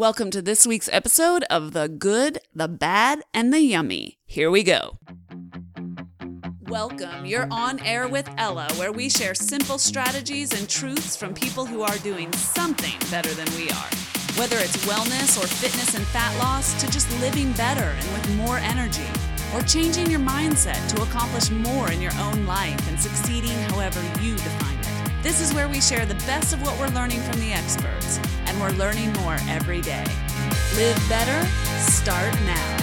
Welcome to this week's episode of The Good, the Bad, and the Yummy. Here we go. Welcome. You're on air with Ella, where we share simple strategies and truths from people who are doing something better than we are. Whether it's wellness or fitness and fat loss, to just living better and with more energy, or changing your mindset to accomplish more in your own life and succeeding however you define it. This is where we share the best of what we're learning from the experts, and we're learning more every day. Live better, start now.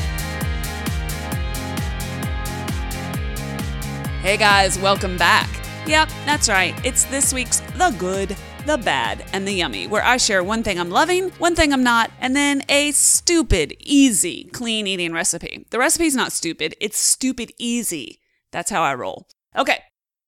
Hey guys, welcome back. Yep, that's right. It's this week's The Good, the Bad, and the Yummy, where I share one thing I'm loving, one thing I'm not, and then a stupid, easy, clean eating recipe. The recipe's not stupid, it's stupid easy. That's how I roll. Okay,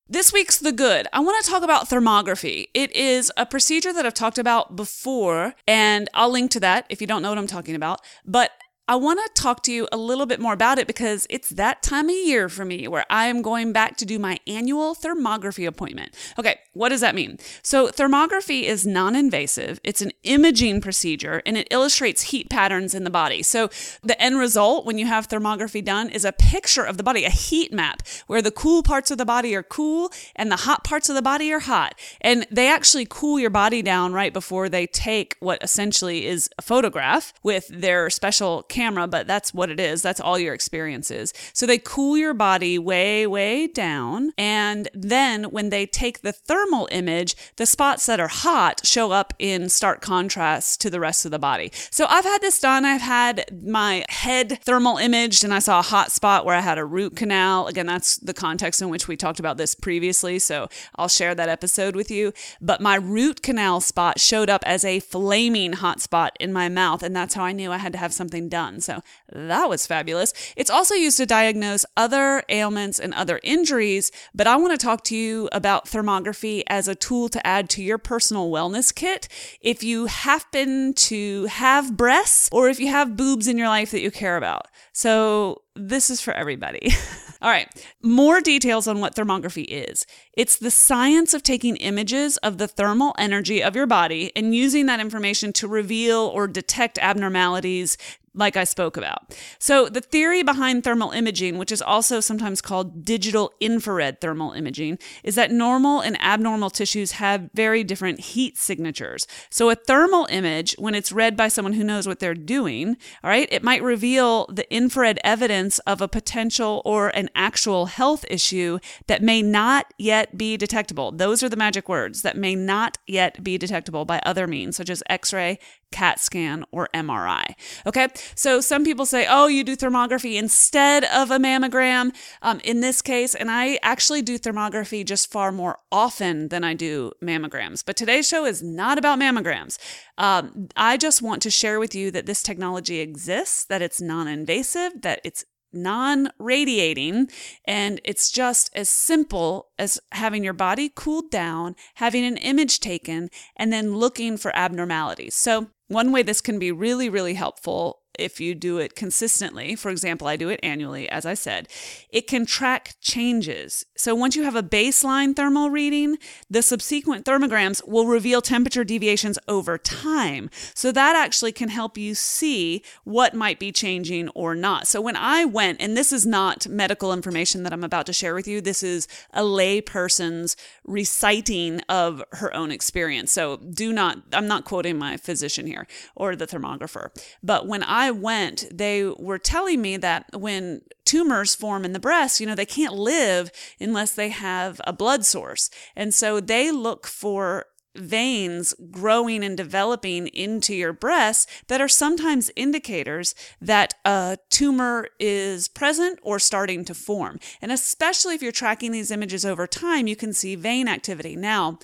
this week's The Good. I want to talk about thermography. It is a procedure that I've talked about before, and I'll link to that if you don't know what I'm talking about. But I want to talk to you a little bit more about it because it's that time of year for me where I am going back to do my annual thermography appointment. Okay, what does that mean? So, thermography is non invasive, it's an imaging procedure, and it illustrates heat patterns in the body. So, the end result when you have thermography done is a picture of the body, a heat map where the cool parts of the body are cool and the hot parts of the body are hot. And they actually cool your body down right before they take what essentially is a photograph with their special camera, but that's what it is. That's all your experience is. So they cool your body way, way down. And then when they take the thermal image, the spots that are hot show up in stark contrast to the rest of the body. So I've had this done. I've had my head thermal imaged and I saw a hot spot where I had a root canal. Again, that's the context in which we talked about this previously. So I'll share that episode with you. But my root canal spot showed up as a flaming hot spot in my mouth. And that's how I knew I had to have something done So that was fabulous. It's also used to diagnose other ailments and other injuries, but I want to talk to you about thermography as a tool to add to your personal wellness kit if you happen to have breasts or if you have boobs in your life that you care about. So this is for everybody. All right, more details on what thermography is. It's the science of taking images of the thermal energy of your body and using that information to reveal or detect abnormalities like I spoke about. So, the theory behind thermal imaging, which is also sometimes called digital infrared thermal imaging, is that normal and abnormal tissues have very different heat signatures. So, a thermal image, when it's read by someone who knows what they're doing, all right, it might reveal the infrared evidence of a potential or an actual health issue that may not yet be detectable. Those are the magic words that may not yet be detectable by other means, such as X ray, CAT scan, or MRI. Okay, so some people say, oh, you do thermography instead of a mammogram um, in this case, and I actually do thermography just far more often than I do mammograms. But today's show is not about mammograms. Um, I just want to share with you that this technology exists, that it's non invasive, that it's non radiating, and it's just as simple as having your body cooled down, having an image taken, and then looking for abnormalities. So, one way this can be really, really helpful if you do it consistently, for example, I do it annually, as I said, it can track changes. So once you have a baseline thermal reading, the subsequent thermograms will reveal temperature deviations over time. So that actually can help you see what might be changing or not. So when I went, and this is not medical information that I'm about to share with you, this is a lay person's reciting of her own experience. So do not, I'm not quoting my physician here or the thermographer. But when I I went, they were telling me that when tumors form in the breast, you know, they can't live unless they have a blood source. And so they look for veins growing and developing into your breast that are sometimes indicators that a tumor is present or starting to form. And especially if you're tracking these images over time, you can see vein activity. Now,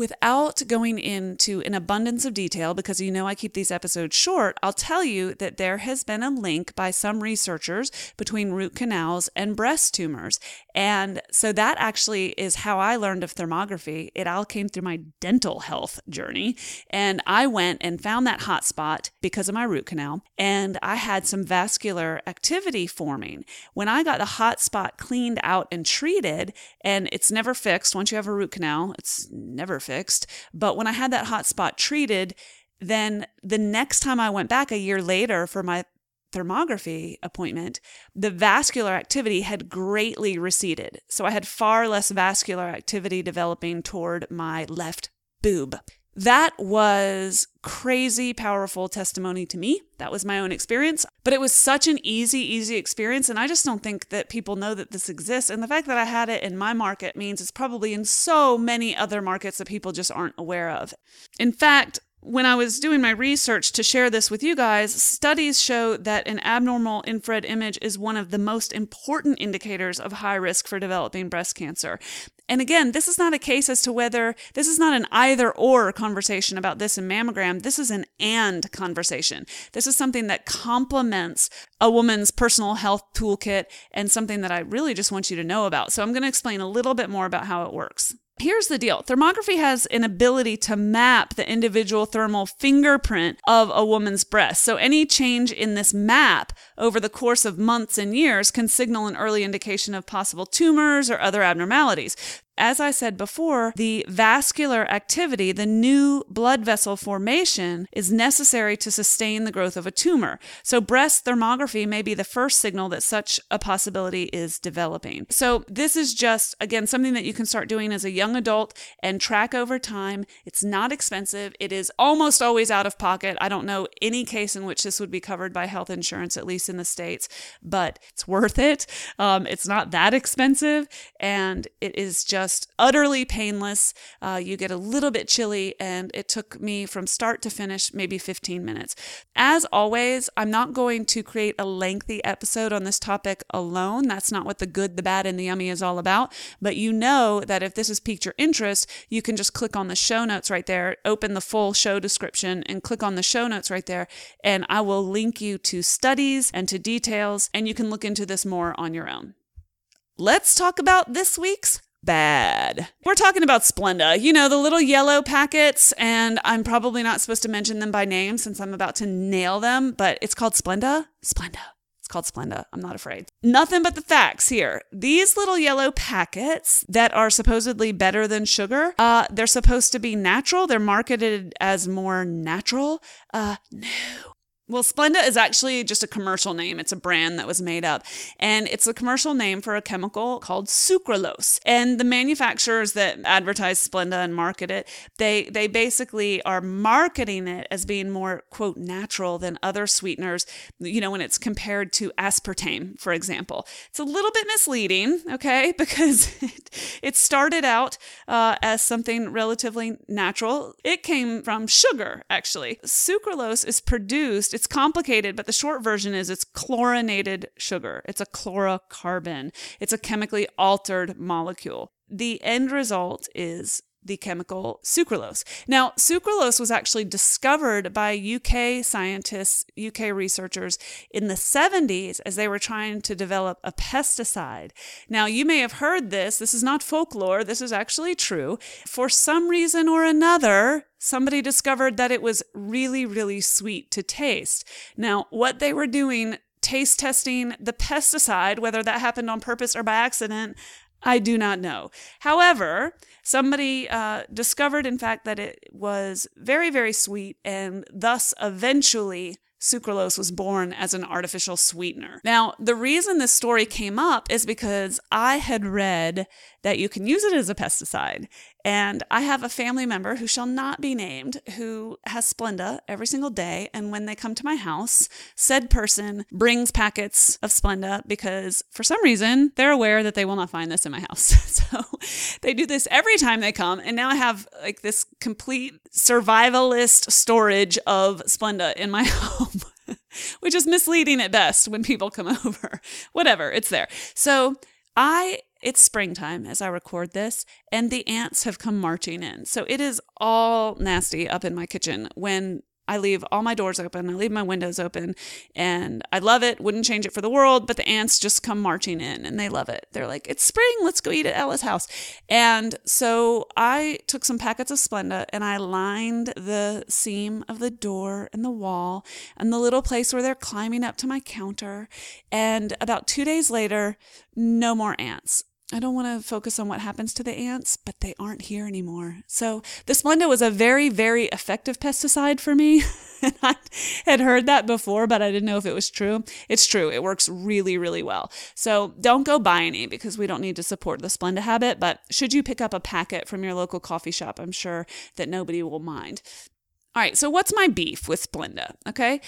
Without going into an abundance of detail, because you know I keep these episodes short, I'll tell you that there has been a link by some researchers between root canals and breast tumors. And so that actually is how I learned of thermography. It all came through my dental health journey. And I went and found that hot spot because of my root canal, and I had some vascular activity forming. When I got the hot spot cleaned out and treated, and it's never fixed once you have a root canal, it's never fixed fixed. But when I had that hot spot treated, then the next time I went back a year later for my thermography appointment, the vascular activity had greatly receded. So I had far less vascular activity developing toward my left boob. That was crazy powerful testimony to me. That was my own experience, but it was such an easy, easy experience. And I just don't think that people know that this exists. And the fact that I had it in my market means it's probably in so many other markets that people just aren't aware of. In fact, when I was doing my research to share this with you guys, studies show that an abnormal infrared image is one of the most important indicators of high risk for developing breast cancer. And again, this is not a case as to whether this is not an either or conversation about this and mammogram. This is an and conversation. This is something that complements a woman's personal health toolkit and something that I really just want you to know about. So I'm going to explain a little bit more about how it works. Here's the deal thermography has an ability to map the individual thermal fingerprint of a woman's breast. So, any change in this map over the course of months and years can signal an early indication of possible tumors or other abnormalities as I said before, the vascular activity, the new blood vessel formation, is necessary to sustain the growth of a tumor. So, breast thermography may be the first signal that such a possibility is developing. So, this is just, again, something that you can start doing as a young adult and track over time. It's not expensive, it is almost always out of pocket. I don't know any case in which this would be covered by health insurance, at least in the States, but it's worth it. Um, it's not that expensive, and it is just just utterly painless. Uh, you get a little bit chilly, and it took me from start to finish maybe 15 minutes. As always, I'm not going to create a lengthy episode on this topic alone. That's not what the good, the bad, and the yummy is all about. But you know that if this has piqued your interest, you can just click on the show notes right there, open the full show description, and click on the show notes right there. And I will link you to studies and to details, and you can look into this more on your own. Let's talk about this week's bad. We're talking about Splenda, you know, the little yellow packets, and I'm probably not supposed to mention them by name since I'm about to nail them, but it's called Splenda. Splenda. It's called Splenda. I'm not afraid. Nothing but the facts here. These little yellow packets that are supposedly better than sugar, uh, they're supposed to be natural. They're marketed as more natural. Uh, no. Well, Splenda is actually just a commercial name. It's a brand that was made up, and it's a commercial name for a chemical called sucralose. And the manufacturers that advertise Splenda and market it, they they basically are marketing it as being more quote natural than other sweeteners. You know, when it's compared to aspartame, for example, it's a little bit misleading, okay, because it, it started out uh, as something relatively natural. It came from sugar, actually. Sucralose is produced it's complicated, but the short version is it's chlorinated sugar. It's a chlorocarbon. It's a chemically altered molecule. The end result is the chemical sucralose. Now, sucralose was actually discovered by UK scientists, UK researchers in the 70s as they were trying to develop a pesticide. Now, you may have heard this. This is not folklore, this is actually true. For some reason or another, somebody discovered that it was really, really sweet to taste. Now, what they were doing taste testing the pesticide, whether that happened on purpose or by accident, I do not know. However, somebody uh, discovered, in fact, that it was very, very sweet and thus eventually sucralose was born as an artificial sweetener. Now, the reason this story came up is because I had read that you can use it as a pesticide. And I have a family member who shall not be named who has Splenda every single day. And when they come to my house, said person brings packets of Splenda because for some reason they're aware that they will not find this in my house. so they do this every time they come. And now I have like this complete survivalist storage of Splenda in my home. Which is misleading at best when people come over. Whatever, it's there. So I it's springtime as I record this, and the ants have come marching in. So it is all nasty up in my kitchen when I leave all my doors open, I leave my windows open, and I love it. Wouldn't change it for the world, but the ants just come marching in and they love it. They're like, it's spring, let's go eat at Ella's house. And so I took some packets of Splenda and I lined the seam of the door and the wall and the little place where they're climbing up to my counter. And about two days later, no more ants. I don't want to focus on what happens to the ants, but they aren't here anymore. So the Splenda was a very, very effective pesticide for me. and I had heard that before, but I didn't know if it was true. It's true. It works really, really well. So don't go buy any because we don't need to support the Splenda habit. But should you pick up a packet from your local coffee shop, I'm sure that nobody will mind. All right. So what's my beef with Splenda? Okay.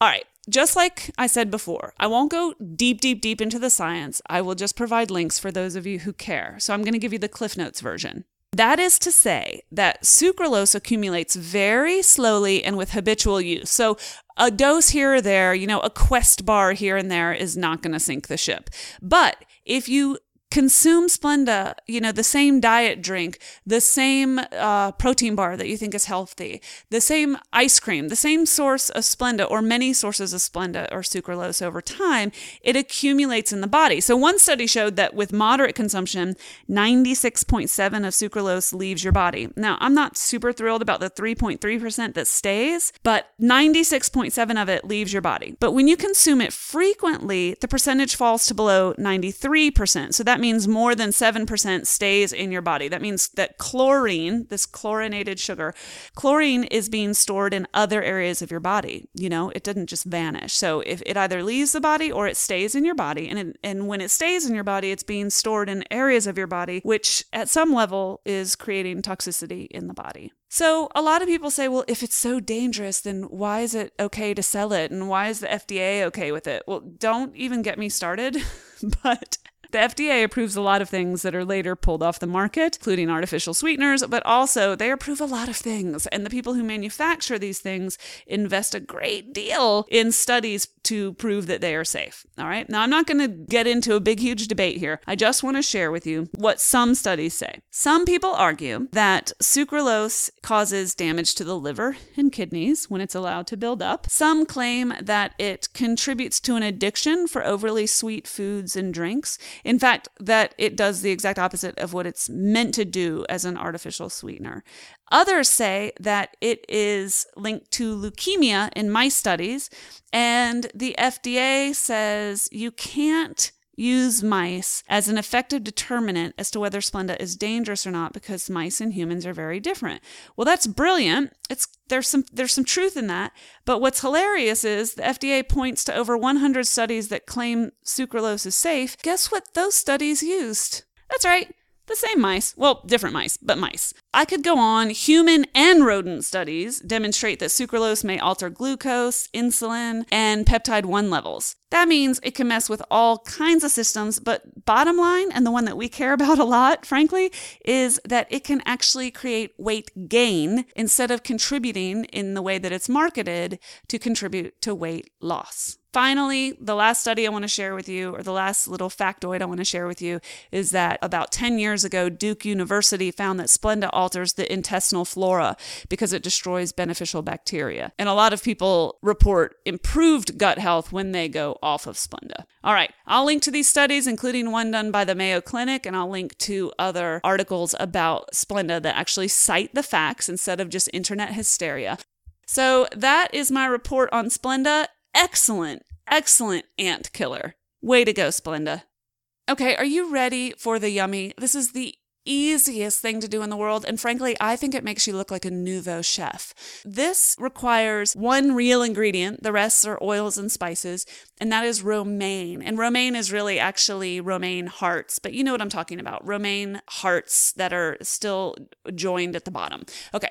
All right just like I said before, I won't go deep, deep, deep into the science. I will just provide links for those of you who care. So I'm going to give you the Cliff Notes version. That is to say that sucralose accumulates very slowly and with habitual use. So a dose here or there, you know, a quest bar here and there is not going to sink the ship. But if you consume Splenda, you know, the same diet drink, the same uh, protein bar that you think is healthy, the same ice cream, the same source of Splenda or many sources of Splenda or sucralose over time, it accumulates in the body. So one study showed that with moderate consumption, 96.7 of sucralose leaves your body. Now, I'm not super thrilled about the 3.3% that stays, but 96.7 of it leaves your body. But when you consume it frequently, the percentage falls to below 93%. So that means more than 7% stays in your body. That means that chlorine, this chlorinated sugar, chlorine is being stored in other areas of your body. You know, it doesn't just vanish. So if it either leaves the body or it stays in your body, and, it, and when it stays in your body, it's being stored in areas of your body, which at some level is creating toxicity in the body. So, a lot of people say, well, if it's so dangerous, then why is it okay to sell it? And why is the FDA okay with it? Well, don't even get me started. but the FDA approves a lot of things that are later pulled off the market, including artificial sweeteners, but also they approve a lot of things. And the people who manufacture these things invest a great deal in studies to prove that they are safe. All right. Now, I'm not going to get into a big, huge debate here. I just want to share with you what some studies say. Some people argue that sucralose causes damage to the liver and kidneys when it's allowed to build up. Some claim that it contributes to an addiction for overly sweet foods and drinks. In fact, that it does the exact opposite of what it's meant to do as an artificial sweetener. Others say that it is linked to leukemia in mice studies, and the FDA says you can't use mice as an effective determinant as to whether Splenda is dangerous or not because mice and humans are very different. Well, that's brilliant. It's there's some there's some truth in that. But what's hilarious is the FDA points to over 100 studies that claim sucralose is safe. Guess what those studies used? That's right the same mice, well, different mice, but mice. I could go on. Human and rodent studies demonstrate that sucralose may alter glucose, insulin, and peptide 1 levels. That means it can mess with all kinds of systems, but bottom line, and the one that we care about a lot, frankly, is that it can actually create weight gain instead of contributing in the way that it's marketed to contribute to weight loss. Finally, the last study I want to share with you, or the last little factoid I want to share with you, is that about 10 years ago, Duke University found that Splenda alters the intestinal flora because it destroys beneficial bacteria. And a lot of people report improved gut health when they go off of Splenda. All right, I'll link to these studies, including one done by the Mayo Clinic, and I'll link to other articles about Splenda that actually cite the facts instead of just internet hysteria. So that is my report on Splenda excellent, excellent ant killer. Way to go, Splenda. Okay, are you ready for the yummy? This is the easiest thing to do in the world. And frankly, I think it makes you look like a nouveau chef. This requires one real ingredient, the rest are oils and spices, and that is romaine. And romaine is really actually romaine hearts, but you know what I'm talking about romaine hearts that are still joined at the bottom. Okay.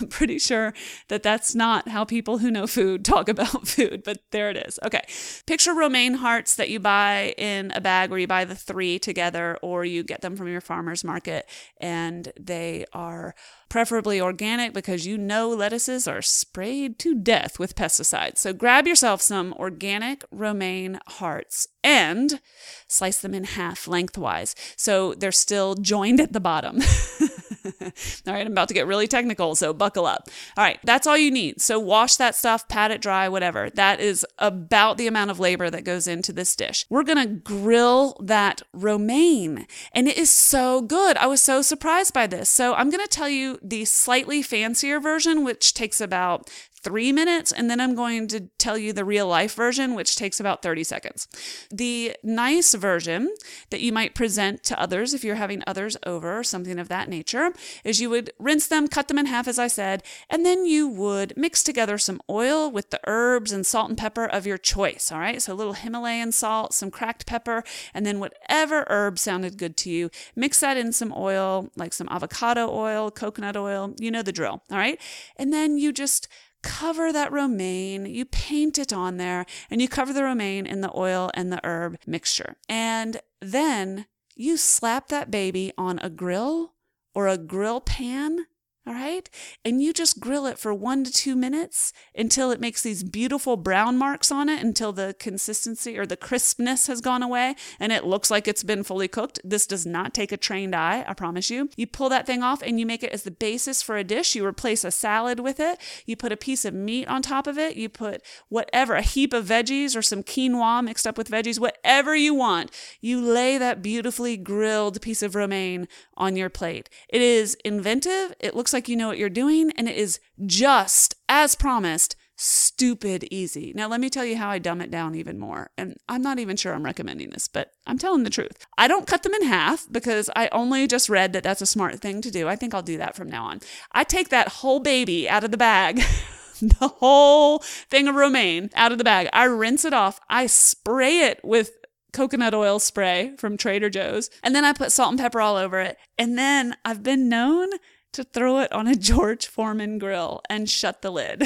I'm pretty sure that that's not how people who know food talk about food, but there it is. Okay. Picture romaine hearts that you buy in a bag where you buy the three together or you get them from your farmer's market and they are preferably organic because you know lettuces are sprayed to death with pesticides. So grab yourself some organic romaine hearts and slice them in half lengthwise so they're still joined at the bottom. all right, I'm about to get really technical, so buckle up. All right, that's all you need. So wash that stuff, pat it dry, whatever. That is about the amount of labor that goes into this dish. We're gonna grill that romaine, and it is so good. I was so surprised by this. So I'm gonna tell you the slightly fancier version, which takes about three minutes, and then I'm going to tell you the real life version, which takes about 30 seconds. The nice version that you might present to others if you're having others over or something of that nature is you would rinse them, cut them in half, as I said, and then you would mix together some oil with the herbs and salt and pepper of your choice. All right, so a little Himalayan salt, some cracked pepper, and then whatever herb sounded good to you. Mix that in some oil, like some avocado oil, coconut oil, you know the drill. All right, and then you just cover that romaine, you paint it on there, and you cover the romaine in the oil and the herb mixture. And then you slap that baby on a grill or a grill pan all right. And you just grill it for one to two minutes until it makes these beautiful brown marks on it, until the consistency or the crispness has gone away and it looks like it's been fully cooked. This does not take a trained eye, I promise you. You pull that thing off and you make it as the basis for a dish. You replace a salad with it. You put a piece of meat on top of it. You put whatever, a heap of veggies or some quinoa mixed up with veggies, whatever you want. You lay that beautifully grilled piece of romaine on your plate. It is inventive. It looks like you know what you're doing, and it is just as promised stupid easy. Now, let me tell you how I dumb it down even more. And I'm not even sure I'm recommending this, but I'm telling the truth. I don't cut them in half because I only just read that that's a smart thing to do. I think I'll do that from now on. I take that whole baby out of the bag. the whole thing of romaine out of the bag. I rinse it off. I spray it with coconut oil spray from Trader Joe's. And then I put salt and pepper all over it. And then I've been known to throw it on a George Foreman grill and shut the lid.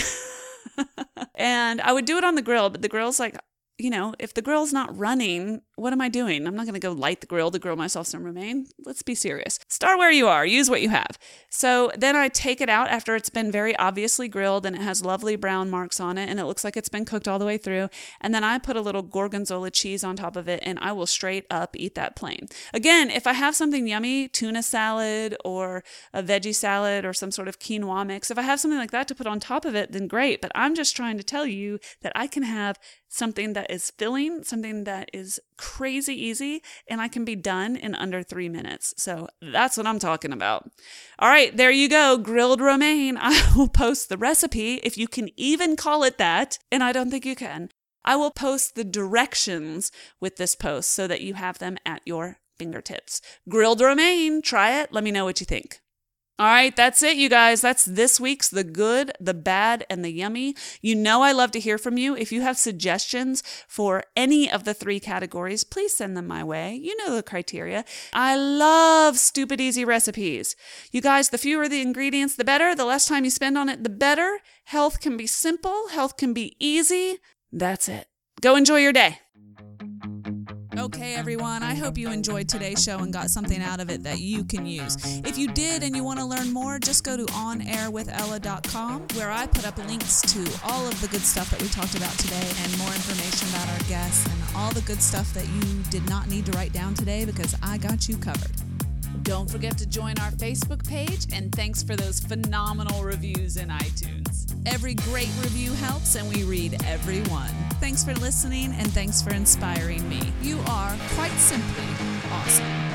and I would do it on the grill, but the grill's like you know, if the grill's not running, what am I doing? I'm not going to go light the grill to grill myself some romaine. Let's be serious. Start where you are, use what you have. So then I take it out after it's been very obviously grilled and it has lovely brown marks on it and it looks like it's been cooked all the way through. And then I put a little gorgonzola cheese on top of it and I will straight up eat that plain. Again, if I have something yummy, tuna salad or a veggie salad or some sort of quinoa mix, if I have something like that to put on top of it, then great. But I'm just trying to tell you that I can have something that is filling, something that is crazy easy, and I can be done in under three minutes. So that's what I'm talking about. All right, there you go. Grilled romaine. I will post the recipe if you can even call it that, and I don't think you can. I will post the directions with this post so that you have them at your fingertips. Grilled romaine, try it. Let me know what you think. All right, that's it, you guys. That's this week's The Good, The Bad, and The Yummy. You know, I love to hear from you. If you have suggestions for any of the three categories, please send them my way. You know the criteria. I love stupid easy recipes. You guys, the fewer the ingredients, the better. The less time you spend on it, the better. Health can be simple, health can be easy. That's it. Go enjoy your day. Okay, everyone, I hope you enjoyed today's show and got something out of it that you can use. If you did and you want to learn more, just go to onairwithella.com where I put up links to all of the good stuff that we talked about today and more information about our guests and all the good stuff that you did not need to write down today because I got you covered. Don't forget to join our Facebook page, and thanks for those phenomenal reviews in iTunes. Every great review helps, and we read every one. Thanks for listening, and thanks for inspiring me. You are quite simply awesome.